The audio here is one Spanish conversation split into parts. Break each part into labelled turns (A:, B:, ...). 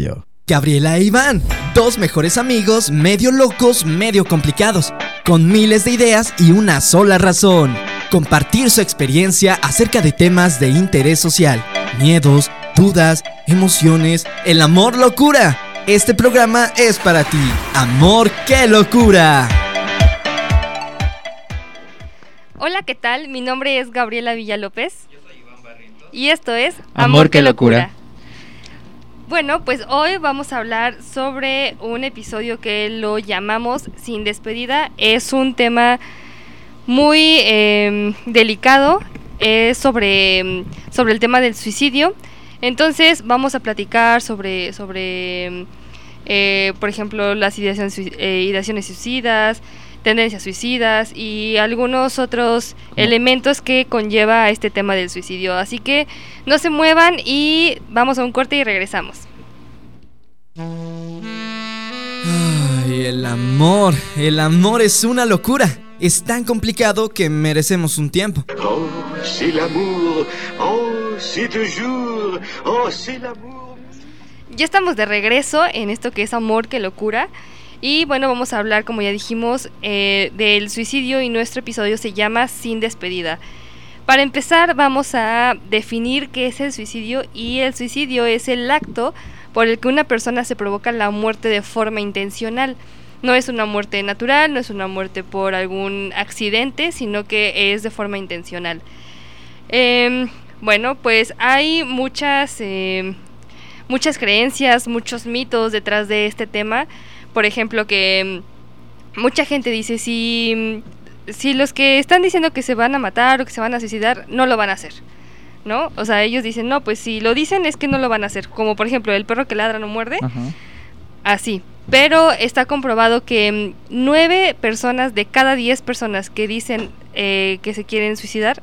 A: Radio.
B: Gabriela e Iván, dos mejores amigos, medio locos, medio complicados, con miles de ideas y una sola razón. Compartir su experiencia acerca de temas de interés social, miedos, dudas, emociones, el amor locura. Este programa es para ti. Amor, qué locura.
C: Hola, ¿qué tal? Mi nombre es Gabriela Villalópez. Yo soy Iván Barrientos. Y esto es
D: Amor, qué locura.
C: Bueno, pues hoy vamos a hablar sobre un episodio que lo llamamos Sin despedida. Es un tema muy em, delicado, es sobre, sobre el tema del suicidio. Entonces vamos a platicar sobre, sobre eh, por ejemplo, las ideaciones, eh, ideaciones suicidas, tendencias suicidas y algunos otros elementos que conlleva a este tema del suicidio. Así que no se muevan y vamos a un corte y regresamos.
B: Ay, el amor, el amor es una locura. Es tan complicado que merecemos un tiempo.
E: Oh, c'est l'amour. Oh, c'est toujours. Oh, c'est l'amour.
C: Ya estamos de regreso en esto que es amor, que locura. Y bueno, vamos a hablar, como ya dijimos, eh, del suicidio y nuestro episodio se llama Sin despedida. Para empezar, vamos a definir qué es el suicidio y el suicidio es el acto por el que una persona se provoca la muerte de forma intencional. No es una muerte natural, no es una muerte por algún accidente, sino que es de forma intencional. Em, bueno, pues hay muchas, em, muchas creencias, muchos mitos detrás de este tema por ejemplo, que mm, mucha gente dice, si, mm, si los que están diciendo que se van a matar o que se van a suicidar, no lo van a hacer. ¿No? O sea, ellos dicen, no, pues si lo dicen es que no lo van a hacer. Como por ejemplo, el perro que ladra no muerde. Así. Pero está comprobado que mm, nueve personas de cada diez personas que dicen eh, que se quieren suicidar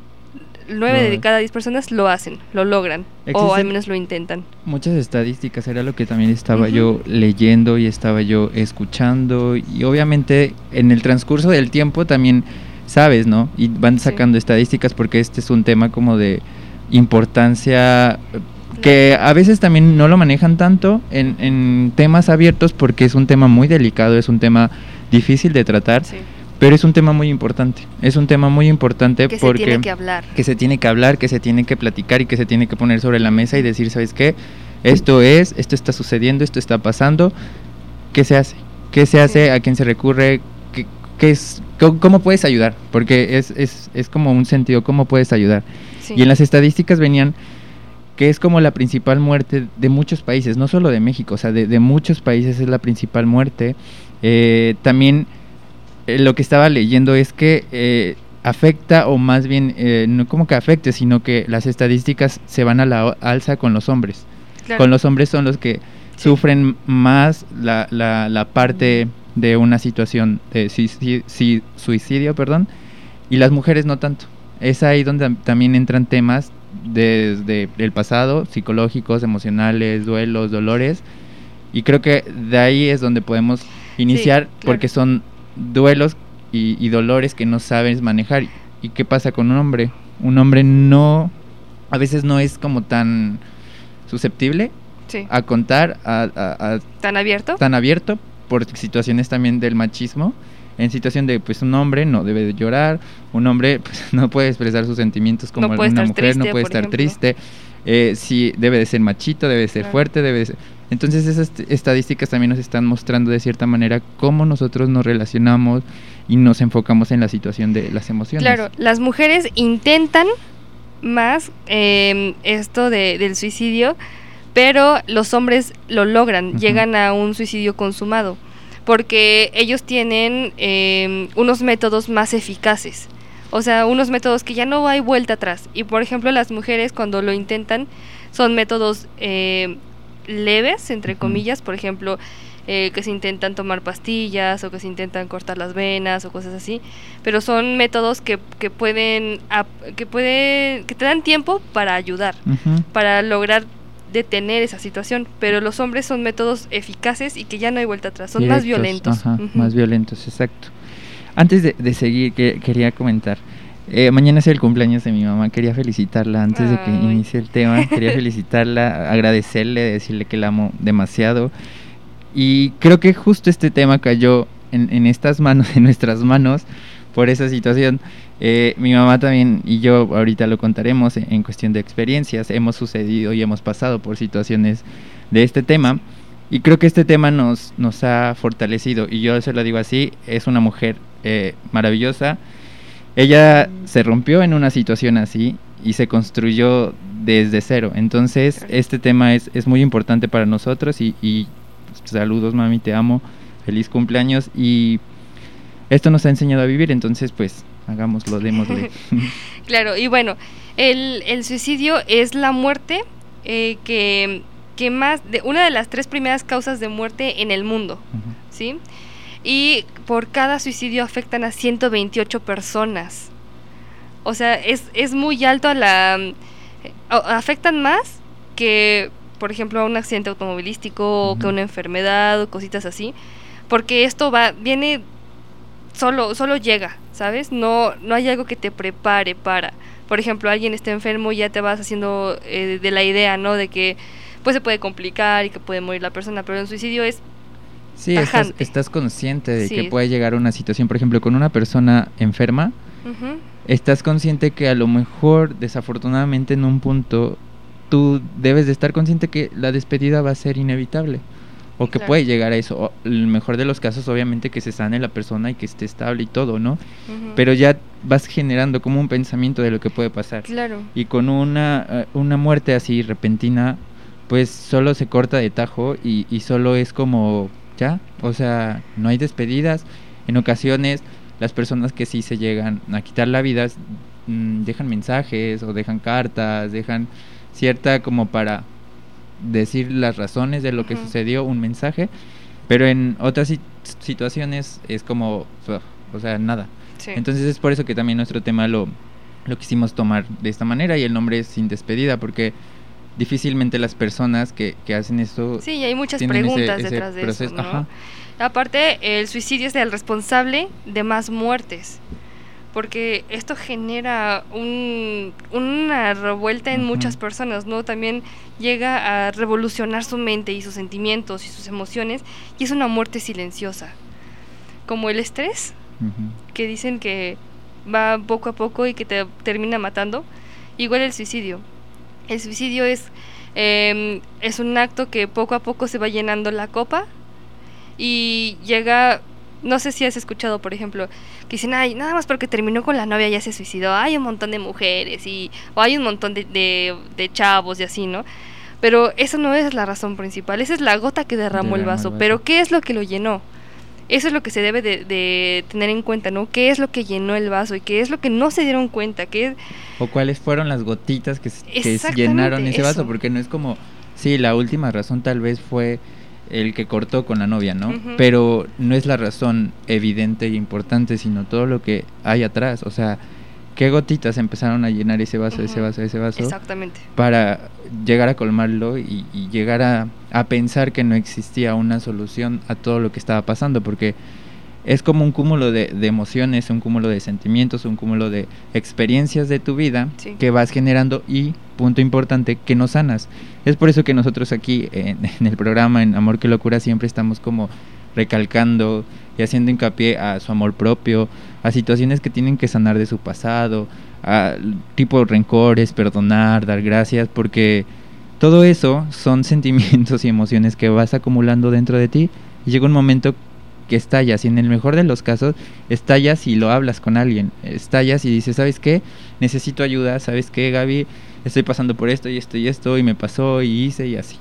C: 9 de cada 10 personas lo hacen, lo logran, o al menos lo intentan.
D: Muchas estadísticas, era lo que también estaba yo leyendo y estaba yo escuchando, y obviamente en el transcurso del tiempo también sabes, ¿no? Y van sacando estadísticas porque este es un tema como de importancia que a veces también no lo manejan tanto en, en temas abiertos porque es un tema muy delicado, es un tema difícil de tratar. Sí pero es un tema muy importante, es un tema muy importante
C: que
D: porque...
C: Se tiene que hablar.
D: Que se tiene que hablar, que se tiene que platicar y que se tiene que poner sobre la mesa y decir, ¿sabes qué? Esto es, esto está sucediendo, esto está pasando, ¿qué se hace? ¿Qué se hace? ¿A quién se recurre? ¿Qué, es, cómo, puedes ayudar? Porque es, es, es, como un sentido, ¿cómo puedes ayudar? Y en las estadísticas venían que es como la principal muerte de muchos países, no solo de México, o sea, de, de muchos países es la principal muerte. Eh, también eh, lo que estaba leyendo es que eh, afecta, o más bien, eh, no como que afecte, sino que las estadísticas se van a la alza con los hombres. Con los hombres son los que sufren más la, la, parte de una situación de suicidio, perdón, y las mujeres no tanto. Es ahí donde también entran temas desde el pasado, psicológicos, emocionales, duelos, dolores, y creo que de ahí es donde podemos iniciar porque son duelos y, dolores que no sabes manejar. ¿Y qué pasa con un hombre? Un hombre no, a veces no es como tan susceptible a contar, a,
C: tan abierto,
D: tan abierto por situaciones también del machismo. En situación de, pues, un hombre no debe de llorar, un hombre pues, no puede expresar sus sentimientos como una mujer, no puede estar triste. Eh, sí, debe de ser machito, debe de ser fuerte, debe de ser entonces esas estadísticas también nos están mostrando de cierta manera cómo nosotros nos relacionamos y nos enfocamos en la situación de las emociones.
C: Claro, las mujeres intentan más em, esto de, del suicidio, pero los hombres lo logran, llegan a un suicidio consumado, porque ellos tienen em, unos métodos más eficaces. O sea, unos métodos que ya no hay vuelta atrás. Y por ejemplo, las mujeres cuando lo intentan son métodos eh, leves, entre comillas, por ejemplo, eh, que se intentan tomar pastillas o que se intentan cortar las venas o cosas así, pero son métodos que, que pueden que pueden que te dan tiempo para ayudar, para lograr detener esa situación, pero los hombres son métodos eficaces y que ya no hay vuelta atrás, son más violentos.
D: Más violentos, exacto. Antes de, seguir, que, quería comentar, Eh, mañana es el cumpleaños de mi mamá. Quería felicitarla antes de que inicie el tema. Quería felicitarla, agradecerle, decirle que la amo demasiado. Y creo que justo este tema cayó en, en estas manos, en nuestras manos, por esa situación. Eh, mi mamá también y yo ahorita lo contaremos en, en cuestión de experiencias. Hemos sucedido y hemos pasado por situaciones de este tema. Y creo que este tema nos, nos ha fortalecido. Y yo se lo digo así, es una mujer eh, maravillosa. Ella se rompió en una situación así y se construyó desde cero. Entonces, este tema es, es muy importante para nosotros y, y, pues, saludos, mami, te amo. Feliz cumpleaños. Y esto nos ha enseñado a vivir, entonces, pues, hagámoslo, démosle.
C: Claro, y bueno, el, el suicidio es la muerte eh, que, que más, de, una de las tres primeras causas de muerte en el mundo. ¿sí? Y por cada suicidio afectan a 128 personas. O sea, es, es muy alto a la... a- afectan más que, por ejemplo, a un accidente automovilístico o que una enfermedad o cositas así. Porque esto va, viene solo, solo llega, ¿sabes? No, no hay algo que te prepare para. Por ejemplo, alguien está enfermo y ya te vas haciendo eh, de la idea, ¿no? De que pues se puede complicar y que puede morir la persona, pero el suicidio es
D: Sí, estás, estás consciente de que puede llegar a una situación, por ejemplo, con una persona enferma, estás consciente que a lo mejor, desafortunadamente, en un punto, tú debes de estar consciente que la despedida va a ser inevitable. O que
C: Claro.
D: puede llegar a eso. O, el mejor de los casos, obviamente, que se sane la persona y que esté estable y todo, ¿no? Pero ya vas generando como un pensamiento de lo que puede pasar.
C: Claro.
D: Y con una, eh, una muerte así repentina, pues solo se corta de tajo y, y solo es como, ya, o sea, no hay despedidas. En ocasiones, las personas que sí se llegan a quitar la vida mm, dejan mensajes o dejan cartas, dejan cierta como para decir las razones de lo que sucedió, un mensaje, pero en otras sit- situaciones es como, o sea, nada.
C: Sí.
D: Entonces es por eso que también nuestro tema lo, lo quisimos tomar de esta manera y el nombre es Sin Despedida, porque difícilmente las personas que, que hacen esto...
C: Sí, y hay muchas
D: ese-
C: preguntas
D: ese
C: detrás de
D: proceso,
C: eso, ¿no?
D: ajá.
C: Aparte, el suicidio es el responsable de más muertes. Porque esto genera un- una revuelta en muchas personas, ¿no? También llega a revolucionar su mente y sus sentimientos y sus emociones. Y es una muerte silenciosa. Como el estrés, que dicen que va poco a poco y que te termina matando. Igual el suicidio. El suicidio es, em, es un acto que poco a poco se va llenando la copa y llega, no sé si has escuchado, por ejemplo, que dicen, ay, nada más porque terminó con la novia ya se suicidó, hay un montón de mujeres y, o hay un montón de, de, de chavos y así, ¿no? Pero eso no es la razón principal, esa es la gota que derramó el
D: Derramó el
C: vaso.
D: vaso.
C: Pero ¿qué es lo que lo llenó? Eso es lo que se debe de, de tener en cuenta, ¿no? ¿Qué es lo que llenó el vaso y qué es lo que no se dieron cuenta? ¿Qué
D: O cuáles fueron las gotitas que, que llenaron ese vaso, porque no es como, sí, la última razón tal vez fue el que cortó con la novia, ¿no? Pero no es la razón evidente e importante, sino todo lo que hay atrás, o sea, qué gotitas empezaron a llenar ese vaso, ese vaso, ese vaso,
C: Exactamente.
D: para llegar a colmarlo y, y llegar a, a pensar que no existía una solución a todo lo que estaba pasando, porque es como un cúmulo de, de emociones, un cúmulo de sentimientos, un cúmulo de experiencias de tu vida
C: Sí.
D: que vas generando y, punto importante, que no sanas. Es por eso que nosotros aquí en, en el programa, en Amor que Locura, siempre estamos como recalcando y haciendo hincapié a su amor propio, a situaciones que tienen que sanar de su pasado, a tipo rencores, perdonar, dar gracias, porque todo eso son sentimientos y emociones que vas acumulando dentro de ti y llega un momento que estallas y en el mejor de los casos estallas y lo hablas con alguien, estallas y dices, ¿sabes qué? Necesito ayuda, ¿sabes qué, Gaby? Estoy pasando por esto y esto y esto y me pasó y hice y así.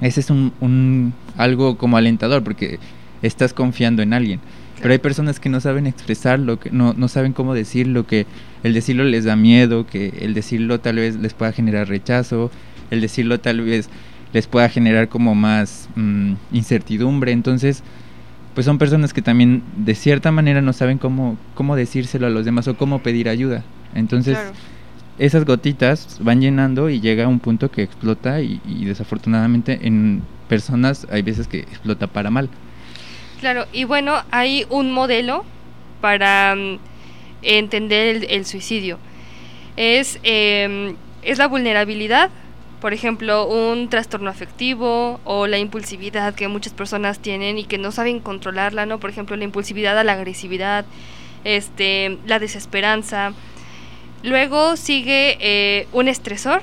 D: Ese es un, un algo como alentador porque estás confiando en alguien. Pero hay personas que no saben expresarlo, que no, no saben cómo decirlo, que el decirlo les da miedo, que el decirlo tal vez les pueda generar rechazo, el decirlo tal vez les pueda generar como más mm, incertidumbre. Entonces, pues son personas que también de cierta manera no saben cómo, cómo decírselo a los demás o cómo pedir ayuda. Entonces,
C: Claro.
D: esas gotitas van llenando y llega a un punto que explota y, y desafortunadamente en personas hay veces que explota para mal.
C: Claro, y bueno, hay un modelo para mm, entender el, el suicidio. Es, em, es la vulnerabilidad, por ejemplo, un trastorno afectivo o la impulsividad que muchas personas tienen y que no saben controlarla, ¿no? Por ejemplo, la impulsividad a la agresividad, este, la desesperanza. Luego sigue eh, un estresor,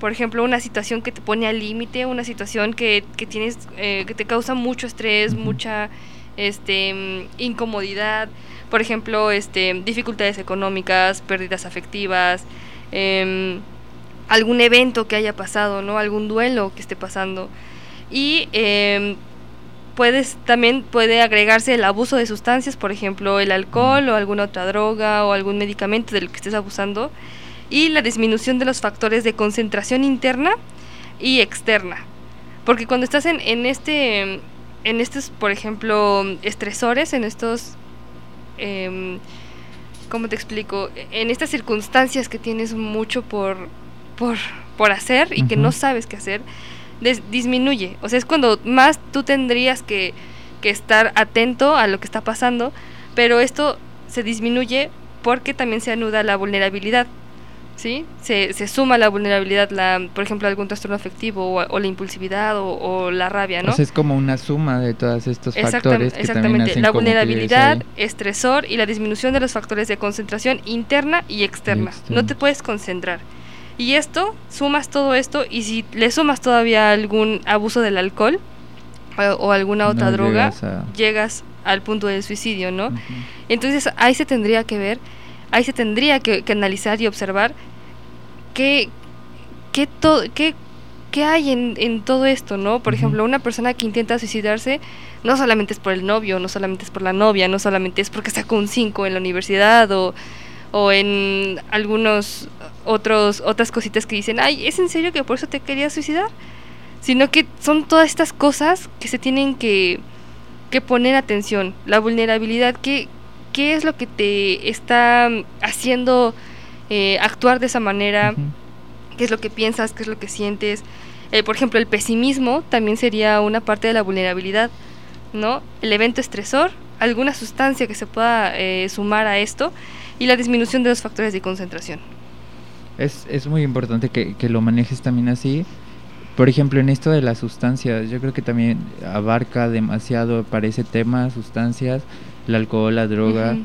C: por ejemplo, una situación que te pone al límite, una situación que, que tienes, eh, que te causa mucho estrés, mucha este, incomodidad, por ejemplo, este, dificultades económicas, pérdidas afectivas, em, algún evento que haya pasado, ¿no? Algún duelo que esté pasando. Y em, puedes también puede agregarse el abuso de sustancias, por ejemplo, el alcohol o alguna otra droga o algún medicamento del que estés abusando y la disminución de los factores de concentración interna y externa. Porque cuando estás en, en este en estos, por ejemplo, estresores, en estos em, ¿cómo te explico? En estas circunstancias que tienes mucho por por, por hacer y que no sabes qué hacer, des- disminuye. O sea, es cuando más tú tendrías que, que estar atento a lo que está pasando, pero esto se disminuye porque también se anuda la vulnerabilidad. ¿Sí? Se, se suma la vulnerabilidad, la, por ejemplo, algún trastorno afectivo o, o la impulsividad o, o la rabia, ¿no?
D: O sea, es como una suma de todos estos
C: Exactam-
D: factores que también
C: exactamente,
D: hacen
C: la vulnerabilidad, estresor y la disminución de los factores de concentración interna y externa. No te puedes concentrar. Y esto, sumas todo esto y si le sumas todavía algún abuso del alcohol o, o alguna otra
D: No
C: droga,
D: llegas a-
C: llegas al punto del suicidio, ¿no? Entonces ahí se tendría que ver, ahí se tendría que, que analizar y observar qué, qué, to- qué, qué hay en, en todo esto, ¿no? Por ejemplo, una persona que intenta suicidarse no solamente es por el novio, no solamente es por la novia, no solamente es porque sacó un 5 en la universidad o, o en algunos otros otras cositas que dicen, ay, ¿es en serio que por eso te querías suicidar? Sino que son todas estas cosas que se tienen que, que poner atención. La vulnerabilidad, ¿qué, qué es lo que te está mm, haciendo eh, actuar de esa manera?
D: Ujú.
C: qué es lo que piensas, qué es lo que sientes. Eh, por ejemplo, el pesimismo también sería una parte de la vulnerabilidad, ¿no? El evento estresor, alguna sustancia que se pueda eh, sumar a esto y la disminución de los factores de concentración.
D: Es, es muy importante que, que lo manejes también así. Por ejemplo, en esto de las sustancias, yo creo que también abarca demasiado para ese tema, sustancias, el alcohol, la droga,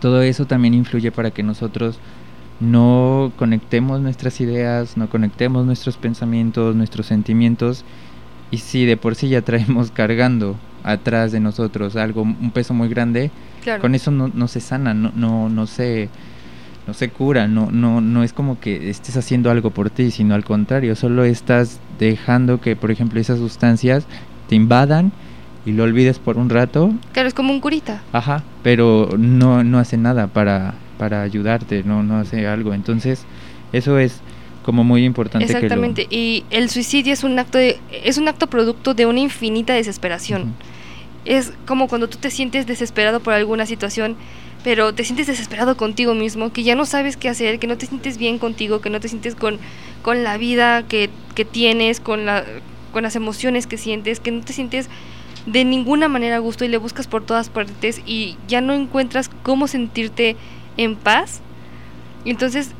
D: todo eso también influye para que nosotros no conectemos nuestras ideas, no conectemos nuestros pensamientos, nuestros sentimientos. Y si de por sí ya traemos cargando atrás de nosotros algo, un peso muy grande,
C: Claro.
D: con eso no, no se sana, no, no, no se no se cura, no, no, no es como que estés haciendo algo por ti, sino al contrario, solo estás dejando que, por ejemplo, esas sustancias te invadan y lo olvides por un rato,
C: Claro, es como un curita.
D: ajá, pero no, no hace nada para, para ayudarte, no, no hace algo. Entonces, eso es como muy importante
C: Exactamente. Y el suicidio es un acto de, es un acto producto de una infinita desesperación. Es como cuando tú te sientes desesperado por alguna situación, pero te sientes desesperado contigo mismo, que ya no sabes qué hacer, que no te sientes bien contigo, que no te sientes con, con la vida que, que tienes, con, la, con las emociones que sientes, que no te sientes de ninguna manera a gusto y le buscas por todas partes y ya no encuentras cómo sentirte en paz. Entonces,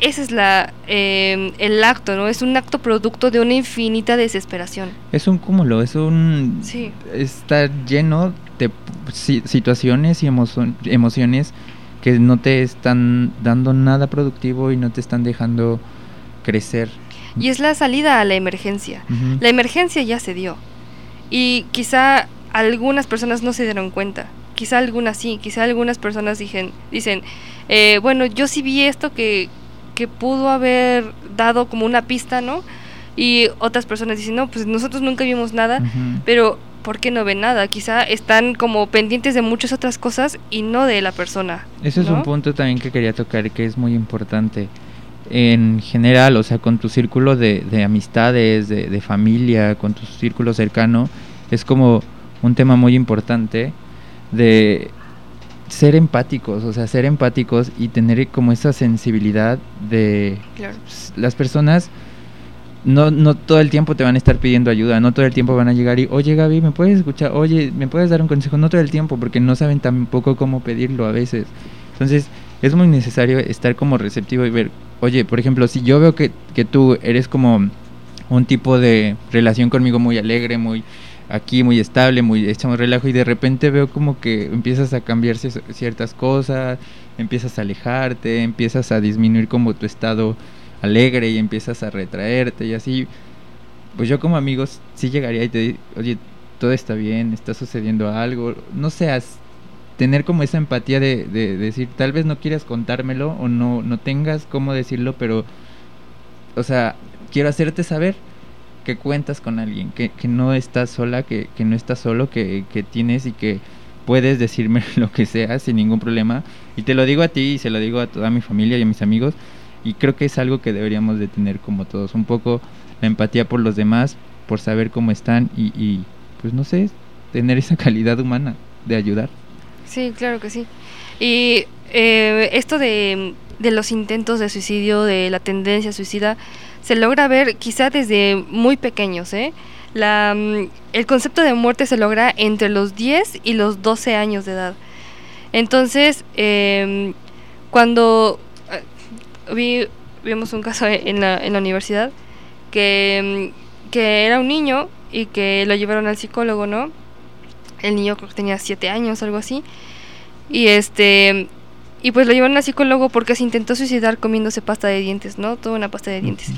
C: ese es la, eh, el acto, ¿no? Es un acto producto de una infinita desesperación.
D: Es un cúmulo, es un...
C: Sí.
D: Está lleno de situaciones y emociones que no te están dando nada productivo y no te están dejando crecer.
C: Y es la salida a la emergencia. La emergencia ya se dio. Y quizá algunas personas no se dieron cuenta. Quizá algunas sí. Quizá algunas personas dijen, dicen, eh, bueno, yo sí vi esto que, que pudo haber dado como una pista, ¿no? Y otras personas dicen, no, pues nosotros nunca vimos nada. Pero, ¿por qué no ven nada? Quizá están como pendientes de muchas otras cosas y no de la persona.
D: Ese es
C: ¿no?
D: un punto también que quería tocar que es muy importante. En general, o sea, con tu círculo de, de amistades, de, de familia, con tu círculo cercano, es como un tema muy importante de ser empáticos, o sea, ser empáticos y tener como esa sensibilidad de
C: Claro.
D: las personas no, no todo el tiempo te van a estar pidiendo ayuda, no todo el tiempo van a llegar y, oye Gaby, ¿me puedes escuchar? Oye, ¿me puedes dar un consejo? No todo el tiempo, porque no saben tampoco cómo pedirlo a veces. Entonces, es muy necesario estar como receptivo y ver, oye, por ejemplo, si yo veo que, que tú eres como un tipo de relación conmigo muy alegre, muy aquí, muy estable, muy echamos relajo y de repente veo como que empiezas a cambiar ciertas cosas, empiezas a alejarte, empiezas a disminuir como tu estado alegre y empiezas a retraerte y así, pues yo como amigos sí llegaría y te diría, oye, todo está bien, está sucediendo algo, no seas tener como esa empatía de, de, decir, tal vez no quieras contármelo o no, no tengas cómo decirlo, pero, o sea, quiero hacerte saber que cuentas con alguien, que, que no estás sola, que, que no estás solo, que, que tienes y que puedes decirme lo que sea sin ningún problema. Y te lo digo a ti y se lo digo a toda mi familia y a mis amigos. Y creo que es algo que deberíamos de tener como todos, un poco la empatía por los demás, por saber cómo están y, y pues no sé, tener esa calidad humana de ayudar.
C: Sí, claro que sí. Y eh, esto de, de, los intentos de suicidio, de la tendencia suicida, se logra ver quizá desde muy pequeños. ¿eh? La, mm, el concepto de muerte se logra entre los 10 y los 12 años de edad. Entonces, eh, cuando vi, vimos un caso en la, en la universidad que, mm, que era un niño y que lo llevaron al psicólogo, ¿no? El niño creo que tenía 7 años, algo así. Y este y pues lo llevaron al psicólogo porque se intentó suicidar comiéndose pasta de dientes, ¿no? Toda una pasta de dientes.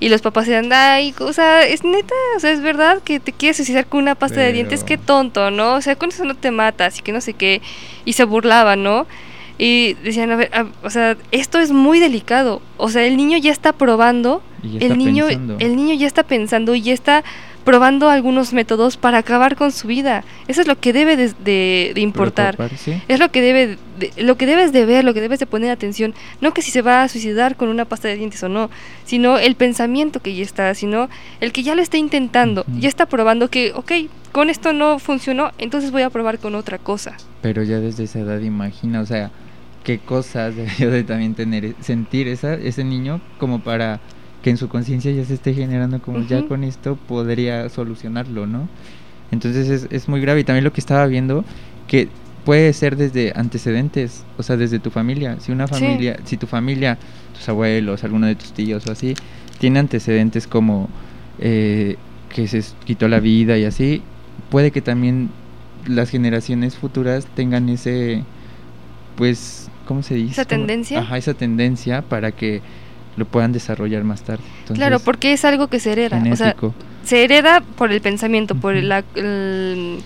C: Y los papás se dan, ay, o sea, es neta, o sea, es verdad que te quieres suicidar con una pasta de dientes, qué tonto, ¿no? O sea, con eso no te matas y que no sé qué. Y se burlaban, ¿no? Y decían, a ver, o sea, esto es muy delicado. O sea, el niño ya está probando, el niño, el niño ya está pensando y ya está probando algunos métodos para acabar con su vida. Eso es lo que debe de, importar. Es lo que debe lo que debes de ver, lo que debes de poner atención, no que si se va a suicidar con una pasta de dientes o no, sino el pensamiento que ya está, sino el que ya lo está intentando, ya está probando que, ok, con esto no funcionó, entonces voy a probar con otra cosa.
D: Pero ya desde esa edad imagina, o sea, qué cosas debió de también tener sentir esa ese niño como para que en su conciencia ya se esté generando como ya con esto podría solucionarlo, ¿no? Entonces es, es muy grave y también lo que estaba viendo que puede ser desde antecedentes, o sea, desde tu familia. Si una familia, si tu familia, tus abuelos, alguno de tus tíos o así, tiene antecedentes como eh, que se quitó la vida y así, puede que también las generaciones futuras tengan ese, pues, ¿cómo se dice?
C: Esa tendencia.
D: Ajá, esa tendencia para que lo puedan desarrollar más tarde.
C: claro, porque es algo que se hereda. O sea, se hereda por el pensamiento, por la, el,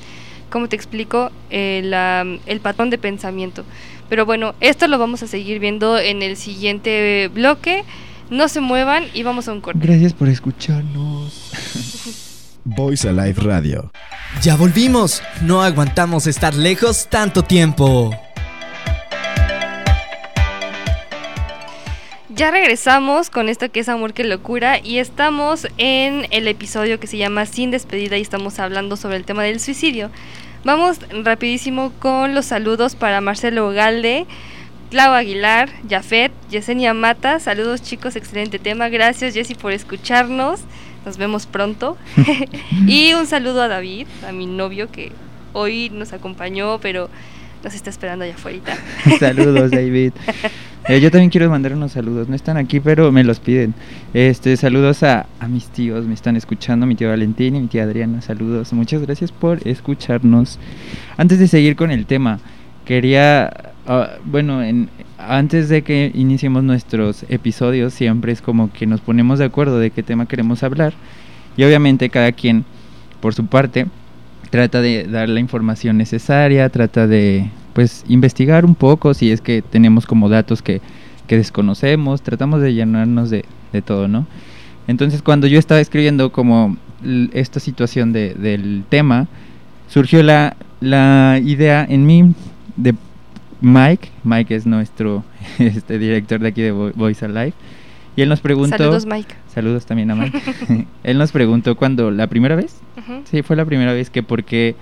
C: ¿cómo te explico? El, eh, el patrón de pensamiento. Pero bueno, esto lo vamos a seguir viendo en el siguiente bloque. No se muevan y vamos a un corte.
D: Gracias por escucharnos.
B: Voice Alive Radio. Ya volvimos. No aguantamos estar lejos tanto tiempo.
C: Ya regresamos con esto que es Amor que Locura y estamos en el episodio que se llama Sin despedida y estamos hablando sobre el tema del suicidio. Vamos rapidísimo con los saludos para Marcelo Galde, Clau Aguilar, Jafet, Yesenia Mata. Saludos chicos, excelente tema. Gracias Jessy por escucharnos. Nos vemos pronto. y un saludo a David, a mi novio que hoy nos acompañó, pero nos está esperando allá afuera.
D: Saludos, David. Eh, yo también quiero mandar unos saludos. No están aquí, pero me los piden. Este, saludos a, a, mis tíos, me están escuchando, mi tío Valentín y mi tía Adriana. Saludos. Muchas gracias por escucharnos. Antes de seguir con el tema, quería, uh, bueno, en, antes de que iniciemos nuestros episodios, siempre es como que nos ponemos de acuerdo de qué tema queremos hablar. Y obviamente cada quien, por su parte, trata de dar la información necesaria, trata de pues investigar un poco si es que tenemos como datos que, que desconocemos, tratamos de llenarnos de, de, todo, ¿no? Entonces cuando yo estaba escribiendo como esta situación de, del tema, surgió la, la idea en mí de Mike, Mike es nuestro este, director de aquí de Voice Alive, y él nos preguntó...
C: Saludos Mike.
D: Saludos también a Mike. él nos preguntó cuando, la primera vez, sí, fue la primera vez que por qué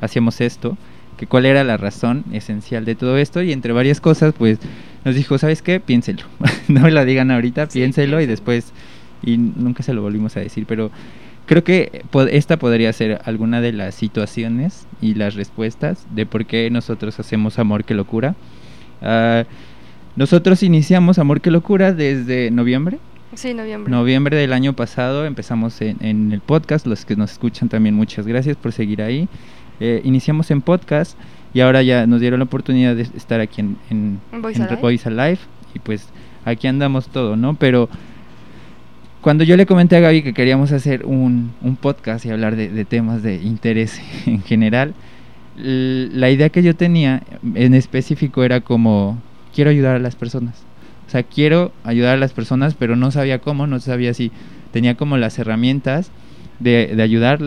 D: hacíamos esto, que cuál era la razón esencial de todo esto y entre varias cosas, pues nos dijo, ¿sabes qué? Piénselo. no me la digan ahorita, piénselo y después, y nunca se lo volvimos a decir, pero creo que esta podría ser alguna de las situaciones y las respuestas de por qué nosotros hacemos amor que locura. Uh, Nosotros iniciamos Amor que Locura desde noviembre.
C: Sí, noviembre.
D: Noviembre del año pasado empezamos en, en el podcast. Los que nos escuchan también, muchas gracias por seguir ahí. Eh, iniciamos en podcast y ahora ya nos dieron la oportunidad de estar aquí en, en,
C: Voice
D: en
C: Alive.
D: Voice Alive y pues aquí andamos todo, ¿no? Pero cuando yo le comenté a Gaby que queríamos hacer un, un podcast y hablar de, de temas de interés en general, la idea que yo tenía en específico era como, quiero ayudar a las personas. O sea, quiero ayudar a las personas, pero no sabía cómo, no sabía si tenía como las herramientas de, ayudar,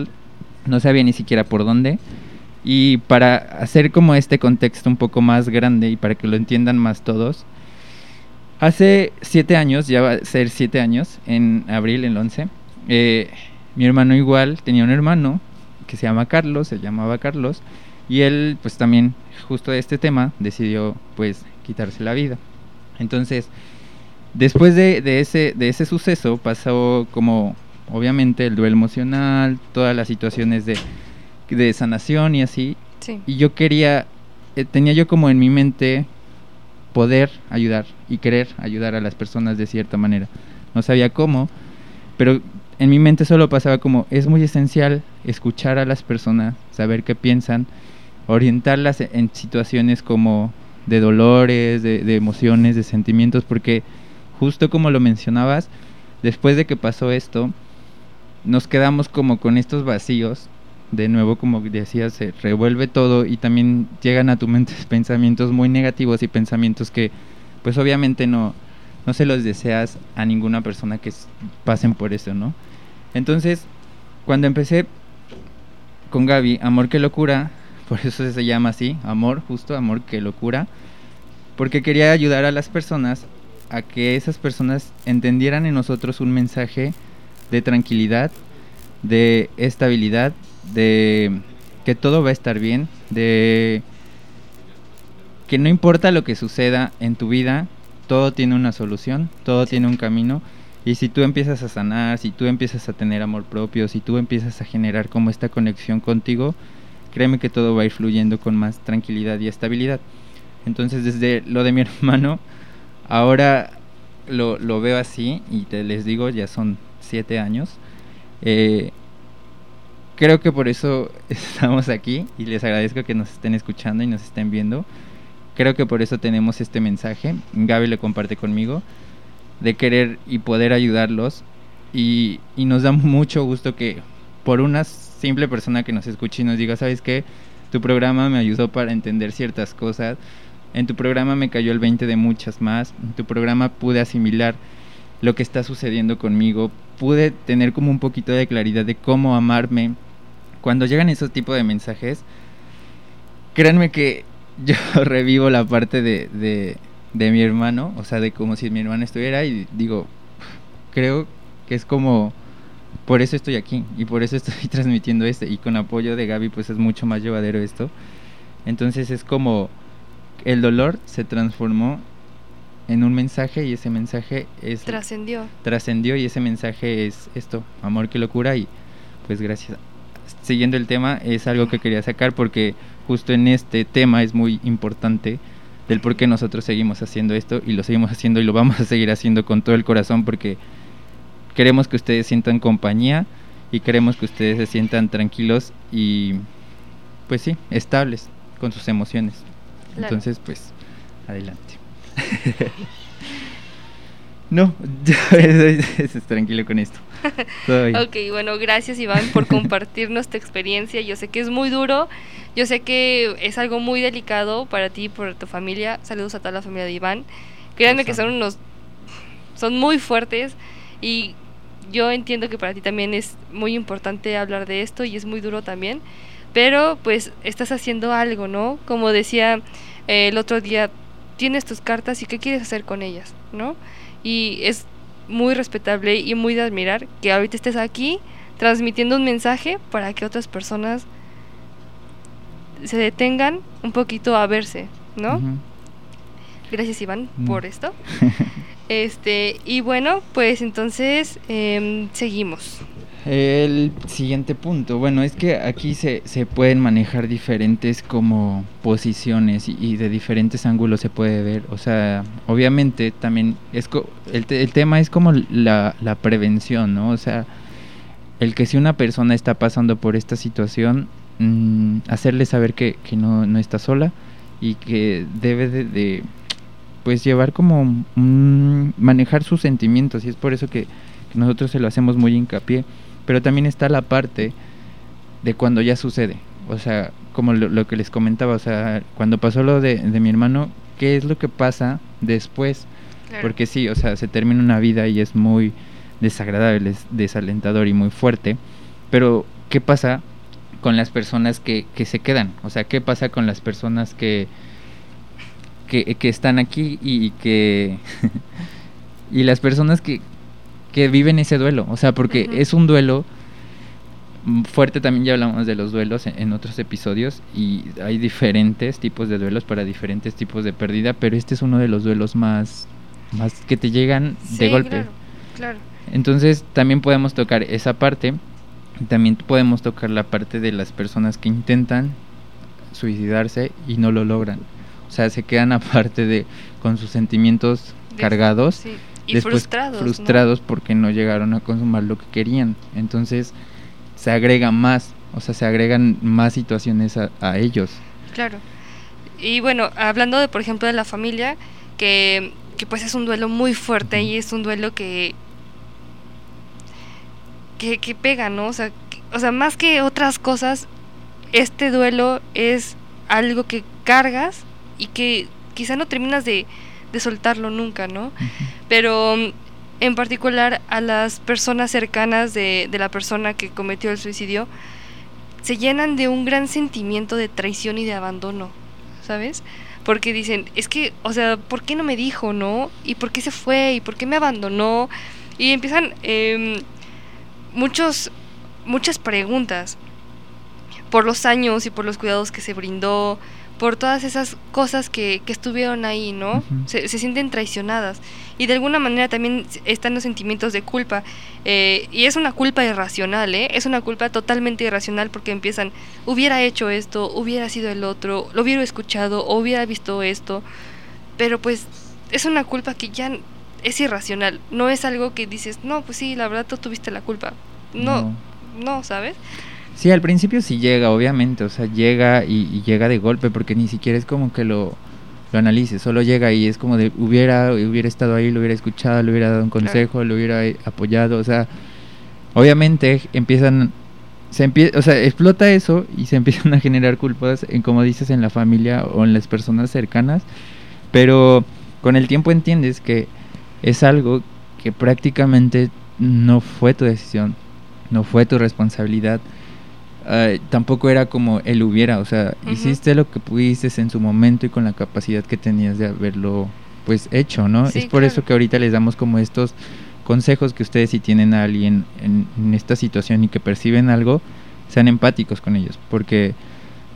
D: no sabía ni siquiera por dónde. Y para hacer como este contexto un poco más grande y para que lo entiendan más todos, hace siete años, ya va a ser siete años, en abril, el 11, eh, mi hermano igual tenía un hermano que se llama Carlos, se llamaba Carlos, y él pues también justo de este tema decidió pues quitarse la vida. Entonces, después de, de ese, de ese suceso pasó como obviamente el duelo emocional, todas las situaciones de, de sanación y así,
C: Sí.
D: y yo quería, eh, tenía yo como en mi mente poder ayudar y querer ayudar a las personas de cierta manera. No sabía cómo, pero en mi mente solo pasaba como, es muy esencial escuchar a las personas, saber qué piensan, orientarlas en situaciones como de dolores, de, emociones, de sentimientos, porque justo como lo mencionabas, después de que pasó esto, nos quedamos como con estos vacíos de nuevo, como decías, se revuelve todo y también llegan a tu mente pensamientos muy negativos y pensamientos que, pues obviamente no, no se los deseas a ninguna persona que pasen por eso, ¿no? Entonces, cuando empecé con Gaby, Amor que Locura, por eso se llama así, Amor, justo Amor que Locura, porque quería ayudar a las personas a que esas personas entendieran en nosotros un mensaje de tranquilidad, de estabilidad, de que todo va a estar bien, de que no importa lo que suceda en tu vida, todo tiene una solución, todo tiene un camino. Y si tú empiezas a sanar, si tú empiezas a tener amor propio, si tú empiezas a generar como esta conexión contigo, créeme que todo va a ir fluyendo con más tranquilidad y estabilidad. Entonces desde lo de mi hermano, ahora lo, lo veo así y te les digo, ya son siete años. Eh, creo que por eso estamos aquí y les agradezco que nos estén escuchando y nos estén viendo. Creo que por eso tenemos este mensaje. Gaby lo comparte conmigo de querer y poder ayudarlos y, y nos da mucho gusto que por una simple persona que nos escuche y nos diga, ¿sabes qué? Tu programa me ayudó para entender ciertas cosas. En tu programa me cayó el 20 de muchas más. En tu programa pude asimilar lo que está sucediendo conmigo. Pude tener como un poquito de claridad de cómo amarme. Cuando llegan esos tipos de mensajes, créanme que yo revivo la parte de, de, de mi hermano, o sea, de como si mi hermano estuviera y digo, creo que es como, por eso estoy aquí y por eso estoy transmitiendo esto y con apoyo de Gaby pues es mucho más llevadero esto. Entonces es como el dolor se transformó en un mensaje y ese mensaje es
C: Trascendió.
D: trascendió y ese mensaje es esto, amor que locura y pues gracias. Siguiendo el tema, es algo que quería sacar porque justo en este tema es muy importante del por qué nosotros seguimos haciendo esto y lo seguimos haciendo y lo vamos a seguir haciendo con todo el corazón porque queremos que ustedes sientan compañía y queremos que ustedes se sientan tranquilos y pues sí, estables con sus emociones.
C: Claro.
D: Entonces, pues, adelante. no, yo estoy tranquilo con esto.
C: Ok, bueno, gracias Iván por compartirnos tu experiencia. Yo sé que es muy duro, yo sé que es algo muy delicado para ti y por tu familia. Saludos a toda la familia de Iván. Créanme que son unos, son muy fuertes y yo entiendo que para ti también es muy importante hablar de esto y es muy duro también. Pero pues estás haciendo algo, ¿no? Como decía eh, el otro día, tienes tus cartas y qué quieres hacer con ellas, ¿no? Y es muy respetable y muy de admirar que ahorita estés aquí transmitiendo un mensaje para que otras personas se detengan un poquito a verse, ¿no?
D: Ujú.
C: Gracias Iván
D: Mm.
C: por esto. Este, y bueno, pues entonces em, seguimos.
D: El siguiente punto, bueno, es que aquí se, se pueden manejar diferentes como posiciones y, y de diferentes ángulos se puede ver. O sea, obviamente también es co- el, te- el tema es como la, la prevención, ¿no? O sea, el que si una persona está pasando por esta situación, mm, hacerle saber que, que no, no está sola y que debe de, de, pues llevar como un- manejar sus sentimientos y es por eso que, que nosotros se lo hacemos muy hincapié pero también está la parte de cuando ya sucede o sea como lo, lo que les comentaba o sea cuando pasó lo de, de mi hermano qué es lo que pasa después
C: Claro.
D: porque sí, o sea, se termina una vida y es muy desagradable, es desalentador y muy fuerte. Pero, ¿qué pasa con las personas que, que se quedan? O sea, ¿qué pasa con las personas que, que, que están aquí y, y que... y las personas que, que viven ese duelo? O sea, porque es un duelo mm, fuerte también ya hablamos de los duelos en, en otros episodios y hay diferentes tipos de duelos para diferentes tipos de pérdida, pero este es uno de los duelos más más que te llegan de golpe.
C: Claro, claro.
D: Entonces también podemos tocar esa parte, también podemos tocar la parte de las personas que intentan suicidarse y no lo logran. O sea, se quedan aparte de con sus sentimientos cargados,
C: sí. Y
D: después
C: frustrados. ¿no?
D: frustrados porque no llegaron a consumar lo que querían. Entonces se agrega más, o sea, se agregan más situaciones a, a ellos.
C: Claro. Y bueno, hablando de, por ejemplo, de la familia, que, que pues es un duelo muy fuerte y es un duelo que que, que pega, ¿no? O sea, que- o sea, más que otras cosas, este duelo es algo que cargas y que quizá no terminas de, de soltarlo nunca, ¿no? Pero mm, en particular a las personas cercanas de, de la persona que cometió el suicidio, se llenan de un gran sentimiento de traición y de abandono, ¿sabes? Porque dicen, es que, o sea, ¿por qué no me dijo, no? ¿Y por qué se fue? ¿Y por qué me abandonó? Y empiezan em, muchos, muchas preguntas por los años y por los cuidados que se brindó, por todas esas cosas que, que estuvieron ahí, ¿no? Se, se sienten traicionadas. Y de alguna manera también están los sentimientos de culpa. eh, y es una culpa irracional, ¿eh? Es una culpa totalmente irracional porque empiezan, hubiera hecho esto, hubiera sido el otro, lo hubiera escuchado, o hubiera visto esto. Pero pues es una culpa que ya es irracional. No es algo que dices, no, pues sí, la verdad tú tuviste la culpa. No, no, ¿sabes?
D: Sí, al principio sí llega, obviamente, o sea, llega y, y llega de golpe porque ni siquiera es como que lo, lo analice, solo llega y es como de hubiera, hubiera estado ahí, lo hubiera escuchado, le hubiera dado un consejo, lo hubiera eh, apoyado, o sea, obviamente empiezan, se empie- o sea, explota eso y se empiezan a generar culpas, en, como dices, en la familia o en las personas cercanas, pero con el tiempo entiendes que es algo que prácticamente no fue tu decisión, no fue tu responsabilidad. Eh, tampoco era como él hubiera, o sea, hiciste lo que pudiste en su momento y con la capacidad que tenías de haberlo pues hecho, ¿no?
C: Sí,
D: es por eso que ahorita les damos como estos consejos que ustedes si tienen a alguien en, en esta situación y que perciben algo, sean empáticos con ellos, porque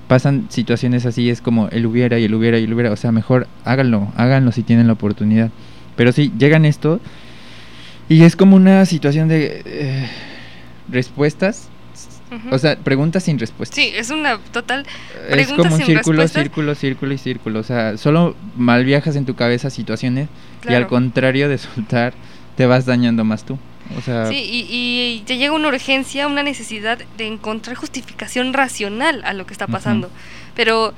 D: pasan situaciones así, es como él hubiera y él hubiera y él hubiera, o sea, mejor háganlo, háganlo si tienen la oportunidad. Pero sí, llegan esto y es como una situación de eh, respuestas, O sea, preguntas sin respuestas.
C: sí, es una total...
D: es como un
C: sin
D: círculo, círculo, círculo y círculo, o sea, solo mal viajas en tu cabeza situaciones y al contrario de soltar, te vas dañando más tú. O sea,
C: Sí, y, y te llega una urgencia, una necesidad de encontrar justificación racional a lo que está pasando. Pero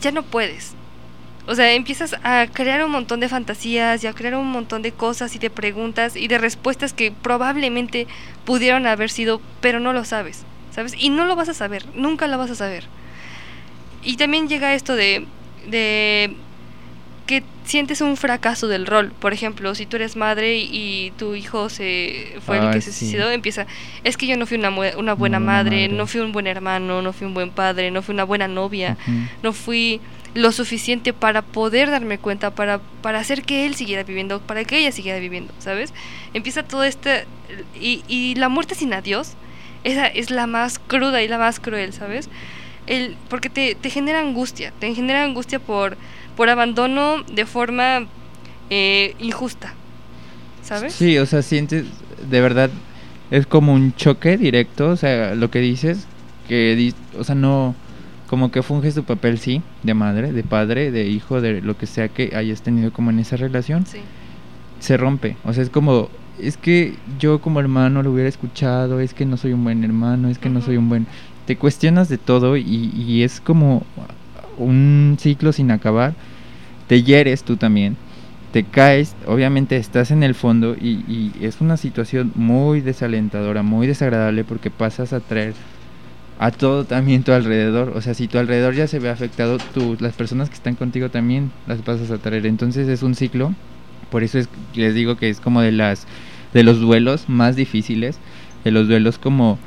C: ya no puedes. O sea, empiezas a crear un montón de fantasías y a crear un montón de cosas y de preguntas y de respuestas que probablemente pudieron haber sido, pero no lo sabes, ¿sabes? Y no lo vas a saber, nunca lo vas a saber. Y también llega esto de, de que sientes un fracaso del rol. Por ejemplo, si tú eres madre y, tu hijo se fue el que se
D: sí.
C: suicidó, empieza, es que yo no fui una, una buena madre,
D: madre.
C: no fui un buen hermano, no fui un buen padre, no fui una buena novia, no fui lo suficiente para poder darme cuenta, para, para hacer que él siguiera viviendo, para que ella siguiera viviendo, ¿sabes? Empieza todo este... Y, y la muerte sin adiós, esa es la más cruda y la más cruel, ¿sabes? El, porque te, te genera angustia, te genera angustia por, por abandono de forma eh, injusta, ¿sabes?
D: Sí, o sea, sientes, de verdad, es como un choque directo, o sea, lo que dices, que, o sea, no, como que funges tu papel, sí, de madre, de padre, de hijo, de lo que sea que hayas tenido como en esa relación,
C: Sí.
D: se rompe, o sea, es como, es que yo como hermano lo hubiera escuchado, es que no soy un buen hermano, es que no soy un buen, te cuestionas de todo y, y es como un ciclo sin acabar, te hieres tú también, te caes, obviamente estás en el fondo y, y es una situación muy desalentadora, muy desagradable porque pasas a traer a todo también tu alrededor, o sea, si tu alrededor ya se ve afectado, tú, las personas que están contigo también las pasas a traer, entonces es un ciclo, por eso es, les digo que es como de las, de los duelos más difíciles, de los duelos como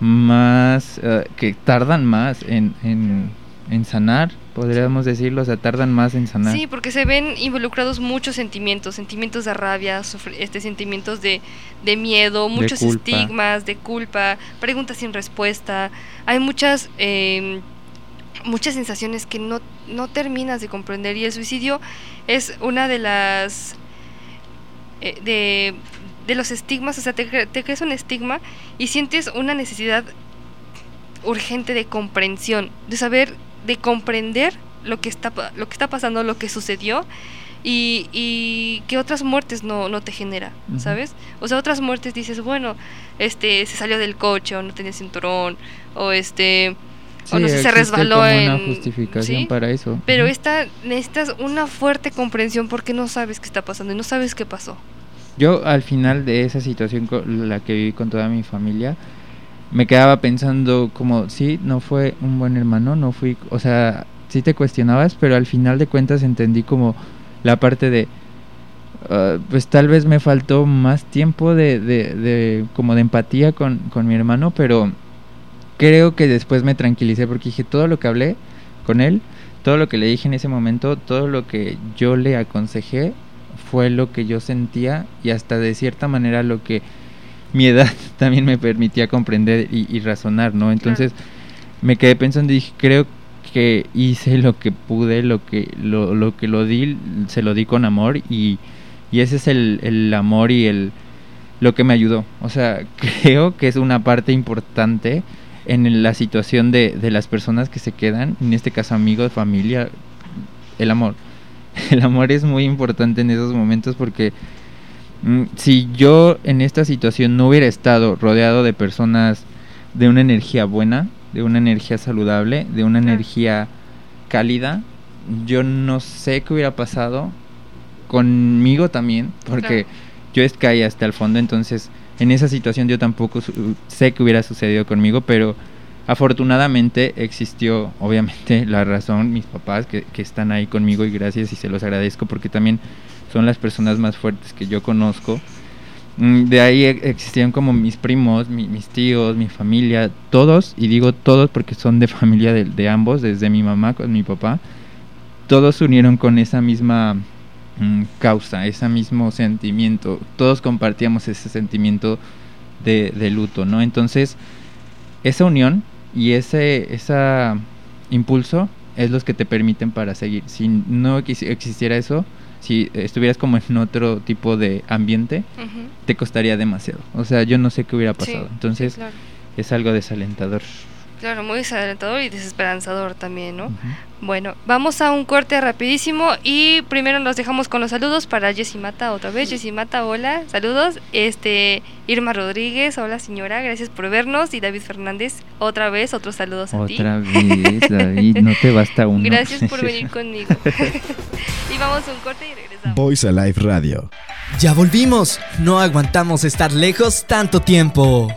D: más, eh, que tardan más en, en, en sanar, podríamos decirlo, o sea, tardan más en sanar.
C: Sí, porque se ven involucrados muchos sentimientos, sentimientos de rabia, este sentimientos de, de miedo, muchos estigmas, de culpa, preguntas sin respuesta. Hay muchas eh, muchas sensaciones que no, no terminas de comprender y el suicidio es una de las eh, de, de los estigmas, o sea, te, cre- te creas un estigma y sientes una necesidad urgente de comprensión, de saber, de comprender lo que está, lo que está pasando, lo que sucedió y, y que otras muertes no, no te genera. ¿sabes? O sea, otras muertes dices, bueno, este se salió del coche o no tenía cinturón o este o no sé, se resbaló
D: como
C: en
D: una justificación
C: ¿sí?
D: para eso.
C: Pero esta necesitas una fuerte comprensión porque no sabes qué está pasando y no sabes qué pasó.
D: Yo al final de esa situación con la que viví con toda mi familia, me quedaba pensando como, sí, no fue un buen hermano, no fui, o sea, sí te cuestionabas, pero al final de cuentas entendí como la parte de, ah, pues tal vez me faltó más tiempo de, de, de- como de empatía con, con mi hermano, pero creo que después me tranquilicé porque dije todo lo que hablé con él, todo lo que le dije en ese momento, todo lo que yo le aconsejé fue lo que yo sentía y hasta de cierta manera lo que mi edad también me permitía comprender y, y razonar, ¿no? Entonces me quedé pensando y dije, creo que hice lo que pude, lo que lo, lo que lo di, se lo di con amor y, y ese es el, el amor y el lo que me ayudó. O sea, creo que es una parte importante en la situación de, de las personas que se quedan, en este caso amigos, familia, el amor. El amor es muy importante en esos momentos porque si yo en esta situación no hubiera estado rodeado de personas de una energía buena, de una energía saludable, de una energía cálida, yo no sé qué hubiera pasado conmigo también, porque
C: Claro.
D: yo es caí hasta el fondo, entonces en esa situación yo tampoco sé qué hubiera sucedido conmigo, pero afortunadamente existió obviamente la razón, mis papás que, que están ahí conmigo y gracias y se los agradezco porque también son las personas más fuertes que yo conozco. Mm, De ahí e- existían como mis primos, mi- mis tíos, mi familia, todos, y digo todos porque son de familia de, de ambos, desde mi mamá con mi papá, todos se unieron con esa misma mm, causa, ese mismo sentimiento, todos compartíamos ese sentimiento de, de luto, ¿no? Entonces, esa unión y ese esa impulso es los que te permiten para seguir. Si no existiera eso, si estuvieras como en otro tipo de ambiente, te costaría demasiado. O sea, yo no sé qué hubiera pasado.
C: sí,
D: Entonces,
C: claro.
D: es algo desalentador.
C: Claro, muy desalentador y desesperanzador también, ¿no? Bueno, vamos a un corte rapidísimo y primero nos dejamos con los saludos para Jessy Mata otra vez. Jessy Mata, hola, saludos. Este Irma Rodríguez, hola señora, gracias por vernos y David Fernández, otra vez otros saludos a ti.
D: Otra vez, David, no te basta uno.
C: Gracias por venir conmigo. y vamos a un corte y regresamos.
B: Voice Alive Radio. Ya volvimos. No aguantamos estar lejos tanto tiempo.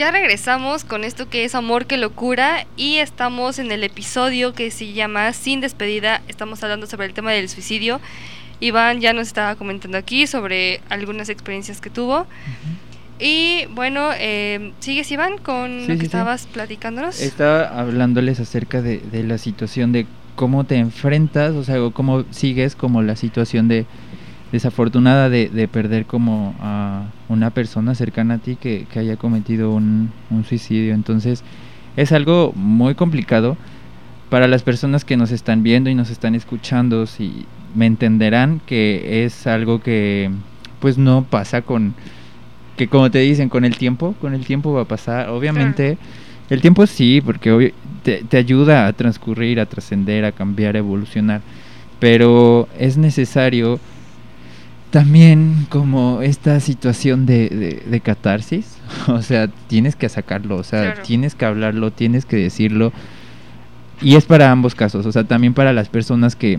C: Ya regresamos con esto que es Amor que locura y estamos en el episodio que se llama Sin despedida. Estamos hablando sobre el tema del suicidio. Iván ya nos estaba comentando aquí sobre algunas experiencias que tuvo. Y bueno, eh, ¿sigues Iván con
D: Sí,
C: lo que
D: sí, sí.
C: estabas platicándonos?
D: Estaba hablándoles acerca de, de la situación de cómo te enfrentas, o sea, o cómo sigues como la situación de desafortunada de, de perder como a una persona cercana a ti que, que haya cometido un, un suicidio. Entonces, es algo muy complicado. Para las personas que nos están viendo y nos están escuchando, si me entenderán que es algo que pues no pasa con que como te dicen con el tiempo, con el tiempo va a pasar, obviamente el tiempo sí, porque te, te ayuda a transcurrir, a trascender, a cambiar, a evolucionar, pero es necesario también como esta situación de, de, catarsis, o sea, tienes que sacarlo, o sea, tienes que hablarlo, tienes que decirlo, y es para ambos casos, o sea, también para las personas que,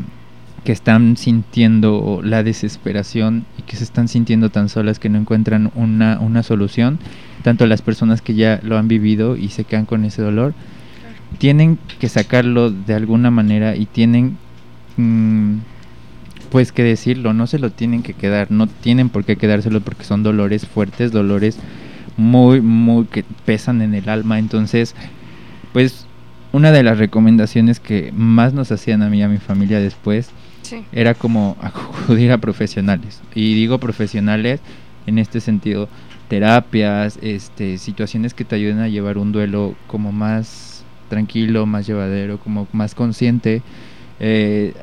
D: que están sintiendo la desesperación y que se están sintiendo tan solas que no encuentran una, una solución, tanto las personas que ya lo han vivido y se quedan con ese dolor, tienen que sacarlo de alguna manera y tienen mm, pues que decirlo, no se lo tienen que quedar, no tienen por qué quedárselo porque son dolores fuertes, dolores muy, muy que pesan en el alma, entonces pues una de las recomendaciones que más nos hacían a mí y a mi familia después era como acudir a profesionales. Y digo profesionales en este sentido, terapias, este, situaciones que te ayuden a llevar un duelo como más tranquilo, más llevadero, como más consciente. Eh,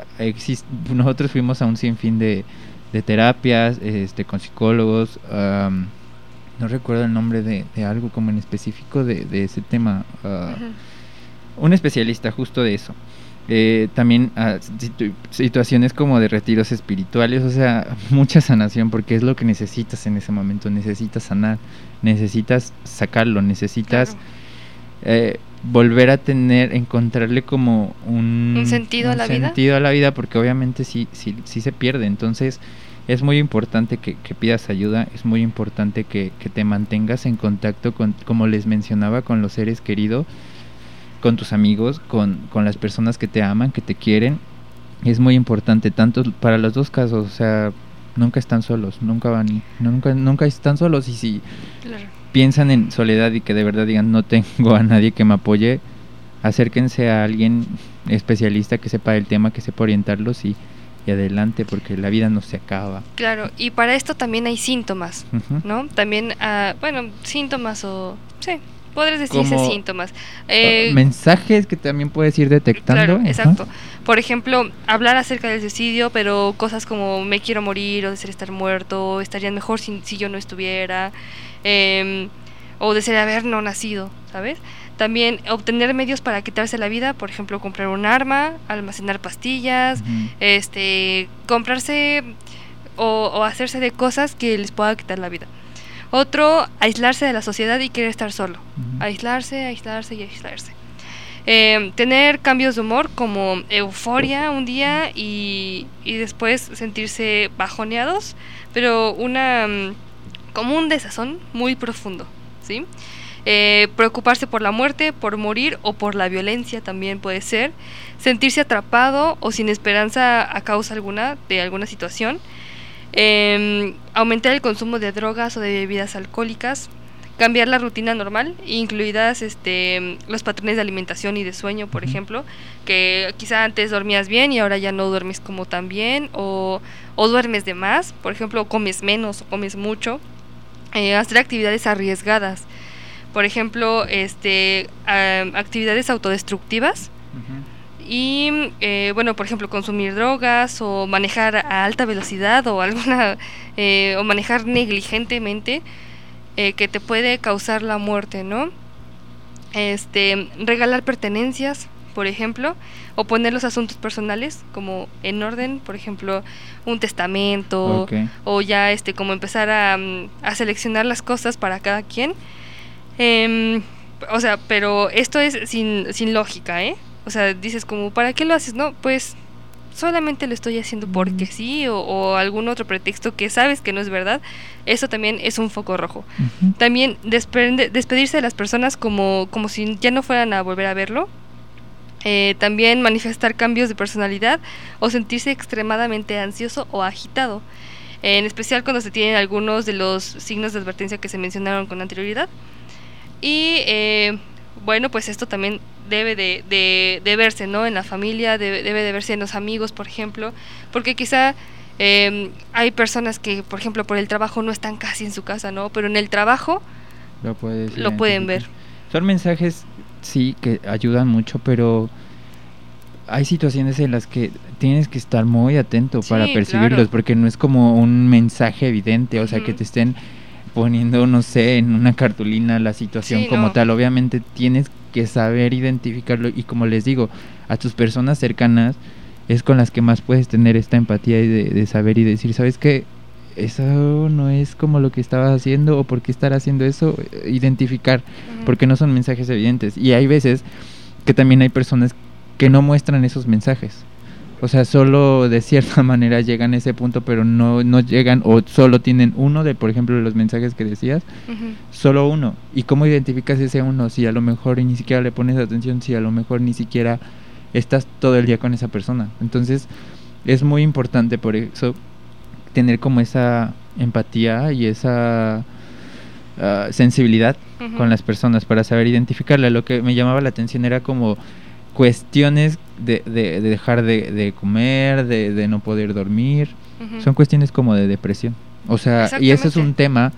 D: nosotros fuimos a un sinfín de, de terapias, este, con psicólogos. no recuerdo el nombre de, algo como en específico de, ese tema. Ah, un especialista justo de eso. Eh, también a situaciones como de retiros espirituales, o sea, mucha sanación porque es lo que necesitas en ese momento, necesitas sanar, necesitas sacarlo, necesitas eh, volver a tener, encontrarle como un,
C: sentido a la
D: vida. a la vida porque obviamente sí, sí, sí se pierde, entonces es muy importante que, pidas ayuda, es muy importante que, que te mantengas en contacto con, como les mencionaba, con los seres queridos con tus amigos, con, con las personas que te aman, que te quieren. Es muy importante, tanto para los dos casos, o sea, nunca están solos, nunca van, nunca, nunca están solos y si piensan en soledad y que de verdad digan no tengo a nadie que me apoye, acérquense a alguien especialista que sepa el tema, que sepa orientarlos y, y adelante porque la vida no se acaba.
C: Claro, y para esto también hay síntomas, ¿no? También, uh, bueno, síntomas o, sí, podrías decirse síntomas.
D: Eh, mensajes que también puedes ir detectando.
C: Claro, exacto. Por ejemplo, hablar acerca del suicidio, pero cosas como me quiero morir o desear estar muerto, estarían mejor si, si yo no estuviera, eh, o desear haber no nacido, ¿sabes? También obtener medios para quitarse la vida, por ejemplo, comprar un arma, almacenar pastillas, este, comprarse o, o hacerse de cosas que les pueda quitar la vida. Otro, aislarse de la sociedad y querer estar solo. Aislarse, aislarse y aislarse. Em, tener cambios de humor como euforia un día y, y después sentirse bajoneados, pero una mm, como un desazón muy profundo, ¿sí? Eh, preocuparse por la muerte, por morir o por la violencia también puede ser. Sentirse atrapado o sin esperanza a causa alguna de alguna situación. Eh, aumentar el consumo de drogas o de bebidas alcohólicas, cambiar la rutina normal, incluidas este, los patrones de alimentación y de sueño, por ejemplo, que quizá antes dormías bien y ahora ya no duermes como tan bien, o, o duermes de más, por ejemplo, comes menos o comes mucho, eh, hacer actividades arriesgadas, por ejemplo, este, actividades autodestructivas, y eh, bueno por ejemplo consumir drogas o manejar a alta velocidad o alguna eh, o manejar negligentemente eh, que te puede causar la muerte no este regalar pertenencias por ejemplo o poner los asuntos personales como en orden por ejemplo un testamento o ya este como empezar a, mm, a, seleccionar las cosas para cada quien em, o sea pero esto es sin, sin lógica eh o sea, dices como, ¿para qué lo haces? No, pues solamente lo estoy haciendo porque sí o, algún otro pretexto que sabes que no es verdad, eso también es un foco rojo. También despedirse de las personas como, como si ya no fueran a volver a verlo. Eh, también manifestar cambios de personalidad o sentirse extremadamente ansioso o agitado. en especial cuando se tienen algunos de los signos de advertencia que se mencionaron con anterioridad. Y eh, bueno, pues esto también debe de, de, verse, ¿no? En la familia, debe, debe, de verse en los amigos, por ejemplo, porque quizá em, hay personas que, por ejemplo, por el trabajo no están casi en su casa, ¿no? Pero en el trabajo
D: lo,
C: lo pueden ver.
D: Son mensajes, sí, que ayudan mucho, pero hay situaciones en las que tienes que estar muy atento para percibirlos,
C: claro.
D: porque no es como un mensaje evidente, o sea, que te estén poniendo, no sé, en una cartulina la situación
C: Sí,
D: como
C: no.
D: tal. Obviamente tienes que saber identificarlo y como les digo, a tus personas cercanas es con las que más puedes tener esta empatía y de, de saber y decir, ¿sabes qué? Eso no es como lo que estabas haciendo o por qué estar haciendo eso, eh, identificar porque no son mensajes evidentes. Y hay veces que también hay personas que no muestran esos mensajes. O sea, solo de cierta manera llegan a ese punto, pero no, no llegan o solo tienen uno de, por ejemplo, los mensajes que decías, solo uno. ¿Y cómo identificas ese uno? Si a lo mejor ni siquiera le pones atención, si a lo mejor ni siquiera estás todo el día con esa persona. Entonces, es muy importante por eso tener como esa empatía y esa ah, sensibilidad con las personas para saber identificarla. Lo que me llamaba la atención era como cuestiones de, de- de dejar de, de comer, de, no poder dormir. Son cuestiones como de depresión. O sea, y ese es un tema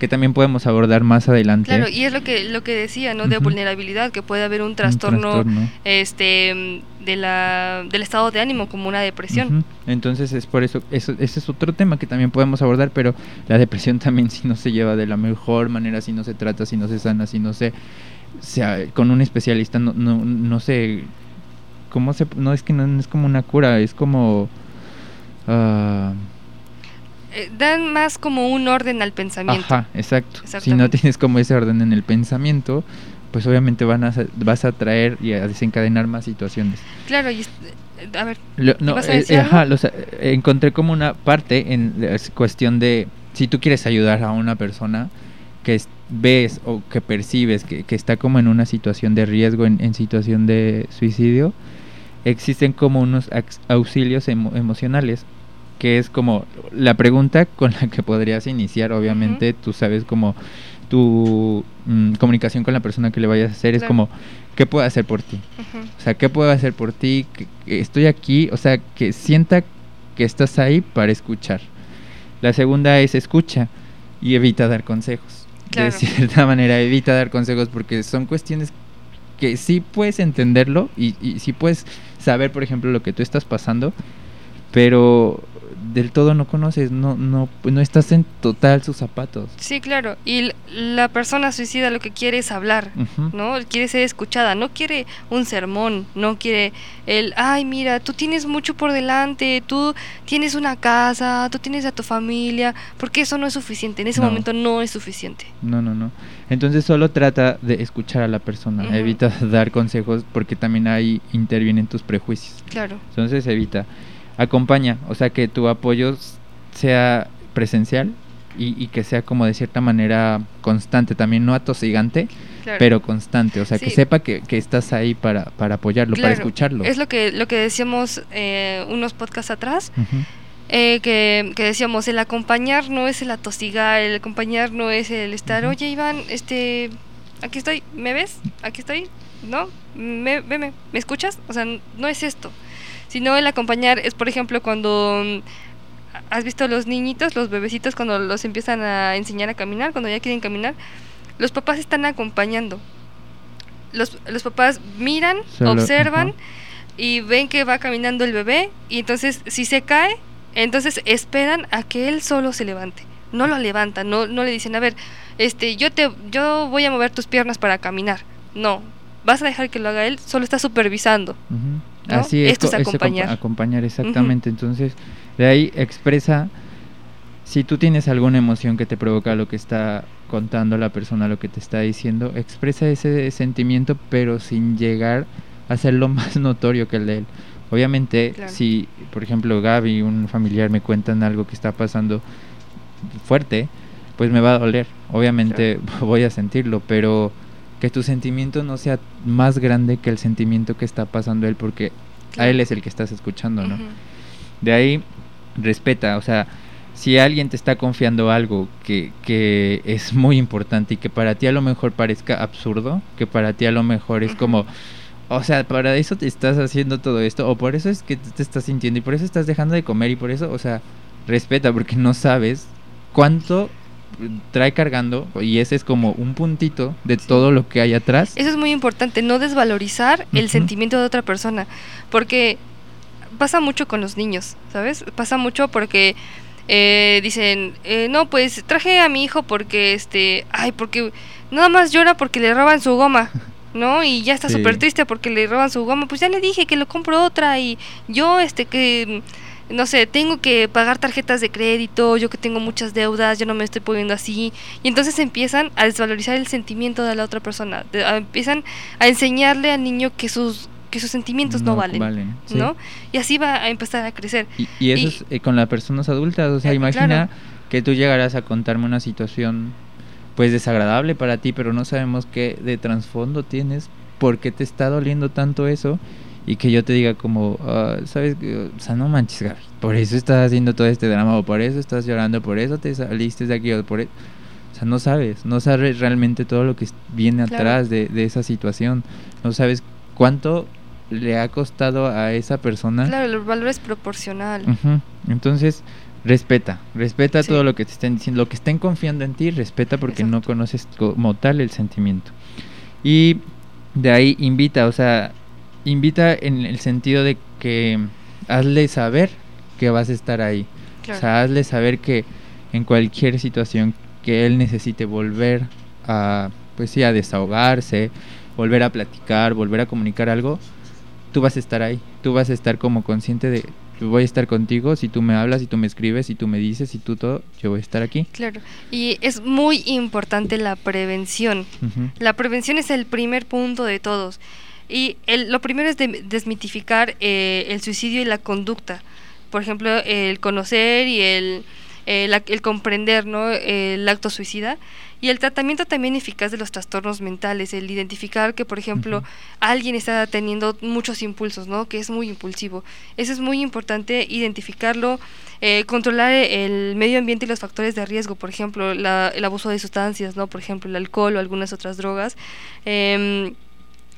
D: que también podemos abordar más adelante.
C: Claro, y es lo que lo que decía, ¿no? De vulnerabilidad, que puede haber un
D: Un
C: trastorno, este de la del estado de ánimo como una depresión.
D: Entonces es por eso, eso, ese es otro tema que también podemos abordar, pero la depresión también si no se lleva de la mejor manera, si no se trata, si no se sana, si no se, sea, con un especialista, no, no, no sé, cómo se, no es que no, no es como una cura, es como, ah,
C: Eh, dan más como un orden al pensamiento.
D: ajá, exacto. Si no tienes como ese orden en el pensamiento, pues obviamente van a, vas a traer y a desencadenar más situaciones.
C: Claro, y es- a ver,
D: Lo- no,
C: ¿Ibas a
D: eh,
C: decir
D: eh, ajá, los, eh, encontré como una parte en la s- cuestión de si tú quieres ayudar a una persona que es- ves o que percibes que, que está como en una situación de riesgo, en, en situación de suicidio, existen como unos auxilios emo- emocionales, que es como la pregunta con la que podrías iniciar, obviamente, tú sabes como tu mm, comunicación con la persona que le vayas a hacer, es como, ¿qué puedo hacer por ti? O sea, ¿qué puedo hacer por ti? Que, que estoy aquí, o sea, que sienta que estás ahí para escuchar. La segunda es escucha y evita dar consejos.
C: Claro.
D: De cierta manera, evita dar consejos porque son cuestiones que sí puedes entenderlo y, y sí puedes saber, por ejemplo, lo que tú estás pasando, pero del todo no conoces, no, no, no estás en total sus zapatos.
C: Sí, claro. Y la persona suicida lo que quiere es hablar. ¿no? Quiere ser escuchada, no quiere un sermón, no quiere el, ay, mira, tú tienes mucho por delante, tú tienes una casa, tú tienes a tu familia, porque eso no es suficiente, en ese
D: No.
C: momento no es suficiente.
D: No, no, no. Entonces solo trata de escuchar a la persona,
C: Ujú.
D: evita dar consejos porque también ahí intervienen tus prejuicios.
C: Claro.
D: Entonces evita. Acompaña, o sea que tu apoyo sea presencial y, y que sea como de cierta manera constante, también no atosigante,
C: Claro.
D: pero constante, o sea que sepa que, que estás ahí para, para apoyarlo, para escucharlo.
C: Es lo que, lo que decíamos eh, unos podcasts atrás, eh, que, que decíamos, el acompañar no es el atosigar, el acompañar no es el estar, oye Iván, este, aquí estoy, ¿me ves? Aquí estoy, ¿no? Me, veme, ¿me escuchas? O sea, no es esto. Sino el acompañar es, por ejemplo, cuando mm, has visto los niñitos, los bebecitos, cuando los empiezan a enseñar a caminar, cuando ya quieren caminar, los papás están acompañando. Los, los papás miran,
D: Solo-
C: observan y ven que va caminando el bebé y entonces si se cae, entonces esperan a que él solo se levante. No lo levantan, no, no le dicen, a ver, este, yo te, yo voy a mover tus piernas para caminar. No, vas a dejar que lo haga él, solo está supervisando.
D: Ujú.
C: ¿No?
D: Así es,
C: Esto es
D: co- acompa-
C: acompañar.
D: acompañar, exactamente. Entonces, de ahí expresa, si tú tienes alguna emoción que te provoca lo que está contando la persona, lo que te está diciendo, expresa ese sentimiento, pero sin llegar a hacerlo más notorio que el de él. Obviamente,
C: Claro.
D: si, por ejemplo, Gaby, un familiar, me cuentan algo que está pasando fuerte, pues me va a doler. Obviamente voy a sentirlo, pero que tu sentimiento no sea más grande que el sentimiento que está pasando él, porque a él es el que estás escuchando, ¿no? De ahí, respeta, o sea, si alguien te está confiando algo que, que es muy importante y que para ti a lo mejor parezca absurdo, que para ti a lo mejor es como, o sea, para eso te estás haciendo todo esto, o por eso es que te estás sintiendo y por eso estás dejando de comer y por eso, o sea, respeta porque no sabes cuánto trae cargando y ese es como un puntito de todo lo que hay atrás.
C: Eso es muy importante, no desvalorizar el sentimiento de otra persona, porque pasa mucho con los niños, ¿sabes? Pasa mucho porque eh, dicen, eh, no, pues traje a mi hijo porque, este, ay, porque nada más llora porque le roban su goma. ¿No? Y ya está
D: Sí.
C: súper triste porque le roban su goma. Pues ya le dije que lo compro otra y yo, este, que, no sé, tengo que pagar tarjetas de crédito, yo que tengo muchas deudas, yo no me estoy poniendo así. Y entonces empiezan a desvalorizar el sentimiento de la otra persona. de- a- empiezan a enseñarle al niño que sus, que sus sentimientos no, valen.
D: sí.
C: ¿No? Y así va a empezar a crecer.
D: Y, y eso
C: Y-
D: es eh, con las personas adultas, o sea,
C: Eh,
D: imagina
C: claro.
D: que tú llegarás a contarme una situación pues desagradable para ti, pero no sabemos qué de trasfondo tienes, por qué te está doliendo tanto eso y que yo te diga como, ah, sabes, o sea, no manches, Gaby, por eso estás haciendo todo este drama o por eso estás llorando, por eso te saliste de aquí o por eso... O sea, no sabes, no sabes realmente todo lo que viene
C: Claro.
D: atrás de, de esa situación, no sabes cuánto le ha costado a esa persona
C: Claro, el valor es proporcional.
D: Ujú. Entonces, respeta, respeta
C: Sí.
D: todo lo que te estén diciendo, lo que estén confiando en ti, respeta porque no
C: Exacto.
D: conoces como tal el sentimiento. Y de ahí invita, o sea, invita en el sentido de que hazle saber que vas a estar ahí.
C: Claro.
D: O sea, hazle saber que en cualquier situación que él necesite volver a, pues sí, a desahogarse, volver a platicar, volver a comunicar algo, tú vas a estar ahí. Tú vas a estar como consciente de, yo voy a estar contigo, si tú me hablas, si tú me escribes, si tú me dices, si tú todo, yo voy a estar aquí.
C: Claro. Y es muy importante la prevención. La prevención es el primer punto de todos. Y el- lo primero es de- desmitificar eh, el suicidio y la conducta. Por ejemplo, el conocer y el, el, ac- el comprender ¿no? el acto suicida. Y el tratamiento también eficaz de los trastornos mentales, el identificar que, por ejemplo, alguien está teniendo muchos impulsos, ¿no? Que es muy impulsivo. Eso es muy importante, identificarlo, eh, controlar el medio ambiente y los factores de riesgo, por ejemplo, la- el abuso de sustancias, ¿no? Por ejemplo, el alcohol o algunas otras drogas. Em,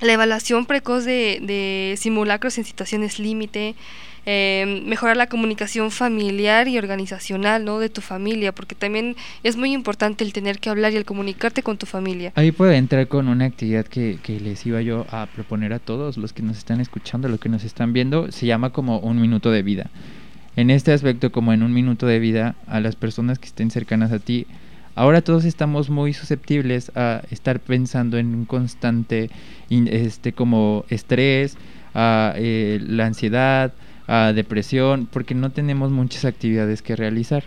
C: la evaluación precoz de, simulacros en situaciones límite, em, mejorar la comunicación familiar y organizacional, ¿no? De tu familia, porque también es muy importante el tener que hablar y el comunicarte con tu familia.
D: Ahí puede entrar con una actividad que, que les iba yo a proponer a todos los que nos están escuchando, los que nos están viendo, se llama como un minuto de vida. En este aspecto, como en un minuto de vida, a las personas que estén cercanas a ti, ahora todos estamos muy susceptibles a estar pensando en un constante, este, como estrés, a eh, la ansiedad, a depresión, porque no tenemos muchas actividades que realizar.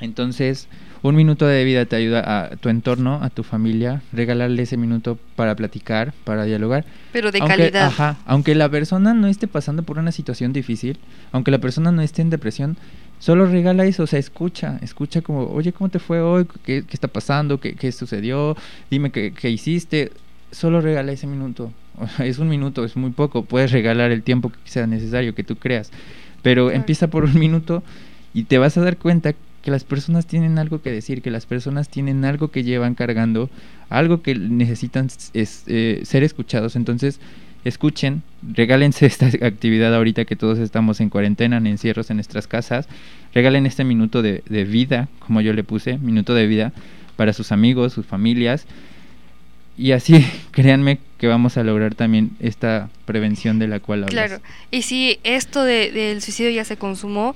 D: Entonces, un minuto de vida te ayuda a tu entorno, a tu familia, regalarle ese minuto para platicar, para dialogar.
C: Pero de
D: Aunque-
C: calidad.
D: Ajá, aunque la persona no esté pasando por una situación difícil, aunque la persona no esté en depresión, solo regala eso, o sea, escucha, escucha como, oye, ¿cómo te fue hoy? ¿Qué, qué está pasando? ¿Qué, qué sucedió? Dime qué, qué hiciste. Solo regala ese minuto. O sea, es un minuto, es muy poco. Puedes regalar el tiempo que sea necesario, que tú creas. Pero
C: Claro.
D: empieza por un minuto y te vas a dar cuenta que las personas tienen algo que decir, que las personas tienen algo que llevan cargando, algo que necesitan es, eh, ser escuchados. Entonces, escuchen, regálense esta actividad ahorita que todos estamos en cuarentena, en encierros en nuestras casas. Regalen este minuto de, de vida, como yo le puse, minuto de vida para sus amigos, sus familias. Y así, créanme que vamos a lograr también esta prevención de la cual hablas.
C: Claro. Y si esto de- del suicidio ya se consumó,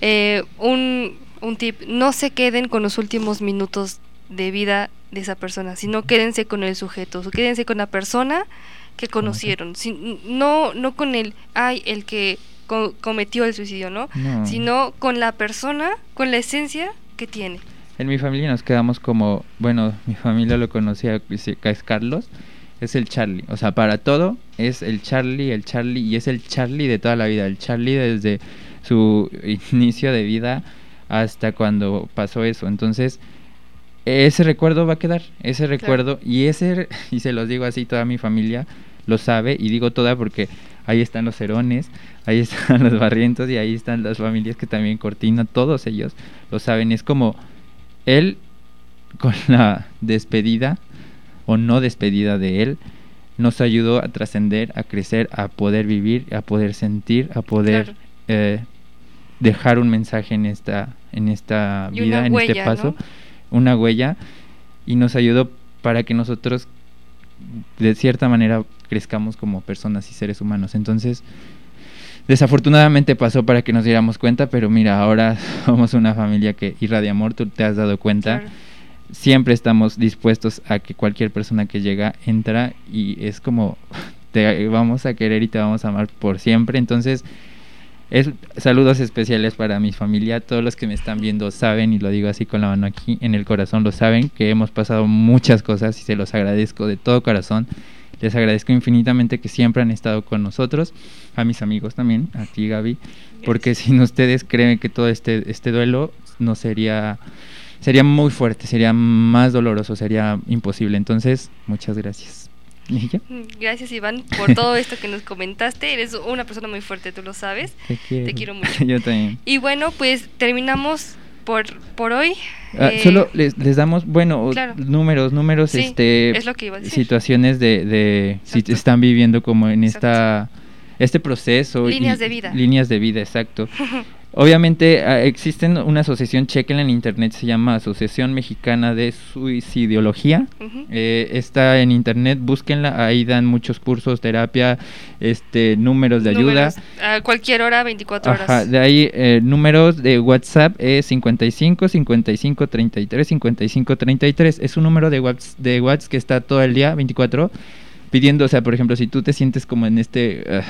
C: eh, un, un tip, no se queden con los últimos minutos de vida de esa persona, sino quédense con el sujeto, quédense con la persona que conocieron, sin- no, no con el, ay, el que co- cometió el suicidio, ¿no?
D: No.
C: Sino con la persona, con la esencia que tiene.
D: En mi familia nos quedamos como, bueno, mi familia lo conocía, es Carlos, es el Charlie. O sea, para todo es el Charlie, el Charlie, y es el Charlie de toda la vida. El Charlie desde su inicio de vida hasta cuando pasó eso. Entonces, ese recuerdo va a quedar, ese recuerdo, y ese, y se los digo así, toda mi familia lo sabe, y digo toda porque ahí están los Herones, ahí están los Barrientos, y ahí están las familias que también Cortina, todos ellos lo saben. Es como él con la despedida o no despedida de él nos ayudó a trascender, a crecer, a poder vivir, a poder sentir, a poder
C: Claro.
D: eh, dejar un mensaje en esta en esta
C: Y
D: vida, en este paso.
C: ¿no?
D: una huella y nos ayudó para que nosotros de cierta manera crezcamos como personas y seres humanos. Entonces, desafortunadamente pasó para que nos diéramos cuenta, pero mira, ahora somos una familia que irradia amor, tú te has dado cuenta.
C: Claro.
D: Siempre estamos dispuestos a que cualquier persona que llega entra y es como te vamos a querer y te vamos a amar por siempre. Entonces, es, saludos especiales para mi familia. Todos los que me están viendo saben, y lo digo así con la mano aquí en el corazón, lo saben, que hemos pasado muchas cosas y se los agradezco de todo corazón. Les agradezco infinitamente que siempre han estado con nosotros, a mis amigos también, a ti Gaby, porque sin ustedes creen que todo este, este duelo no sería, sería muy fuerte, sería más doloroso, sería imposible. Entonces, muchas gracias. ¿Y ya?
C: Gracias Iván por todo esto que nos comentaste. Eres una persona muy fuerte, tú lo sabes.
D: Te quiero.
C: Te quiero mucho.
D: Yo también.
C: Y bueno, pues terminamos por, por hoy.
D: Ah,
C: Eh,
D: solo les, les damos, bueno,
C: claro.
D: números, números,
C: Sí,
D: este,
C: es lo que iba a decir.
D: situaciones de, de si están viviendo como en
C: Exacto.
D: esta, este proceso. y-
C: Líneas de vida.
D: Líneas de vida, exacto. Obviamente ah, existen una asociación, chequenla en internet, se llama Asociación Mexicana de Suicidología.
C: Ujú.
D: Eh, está en internet, búsquenla, ahí dan muchos cursos, terapia, este, números de ayuda.
C: A cualquier hora, 24 horas.
D: De ahí eh, números de WhatsApp es 55 55 33 55 33. Es un número de WhatsApp, de WhatsApp que está todo el día, 24, pidiendo, o sea, por ejemplo, si tú te sientes como en este ah,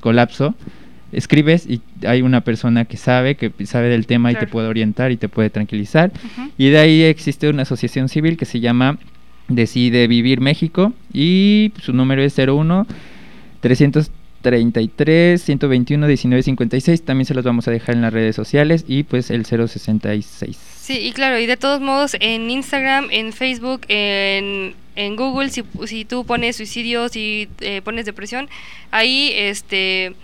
D: colapso, escribes y hay una persona que sabe, que sabe del tema y te puede orientar y te puede tranquilizar. Y de ahí existe una asociación civil que se llama Decide Vivir México y su número es 01 333 121 1956. También se los vamos a dejar en las redes sociales y pues el 066.
C: Sí, y claro, y de todos modos en Instagram, en Facebook, en, en Google, si, si tú pones suicidio, si eh, pones depresión, ahí este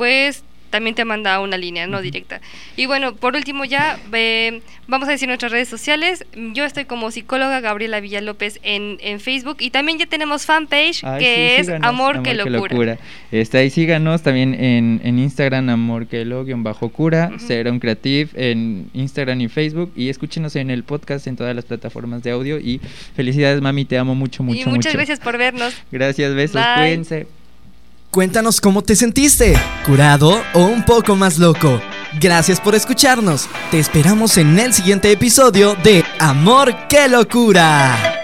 C: pues también te manda una línea, no directa. Y bueno, por último ya eh, vamos a decir nuestras redes sociales. Yo estoy como psicóloga Gabriela Villalópez en, en Facebook y también ya tenemos fanpage
D: Ay,
C: que
D: sí,
C: es
D: síganos,
C: Amor, que locura.
D: Este, ahí síganos también en, en Instagram, Amor que lo guion bajo cura. Serum Creative en Instagram y Facebook y escúchenos en el podcast en todas las plataformas de audio y felicidades mami, te amo mucho, mucho,
C: y muchas
D: mucho.
C: gracias por vernos.
D: Gracias, besos,
C: Bye.
D: cuídense.
B: Cuéntanos cómo te sentiste, curado o un poco más loco. Gracias por escucharnos. Te esperamos en el siguiente episodio de Amor, qué locura.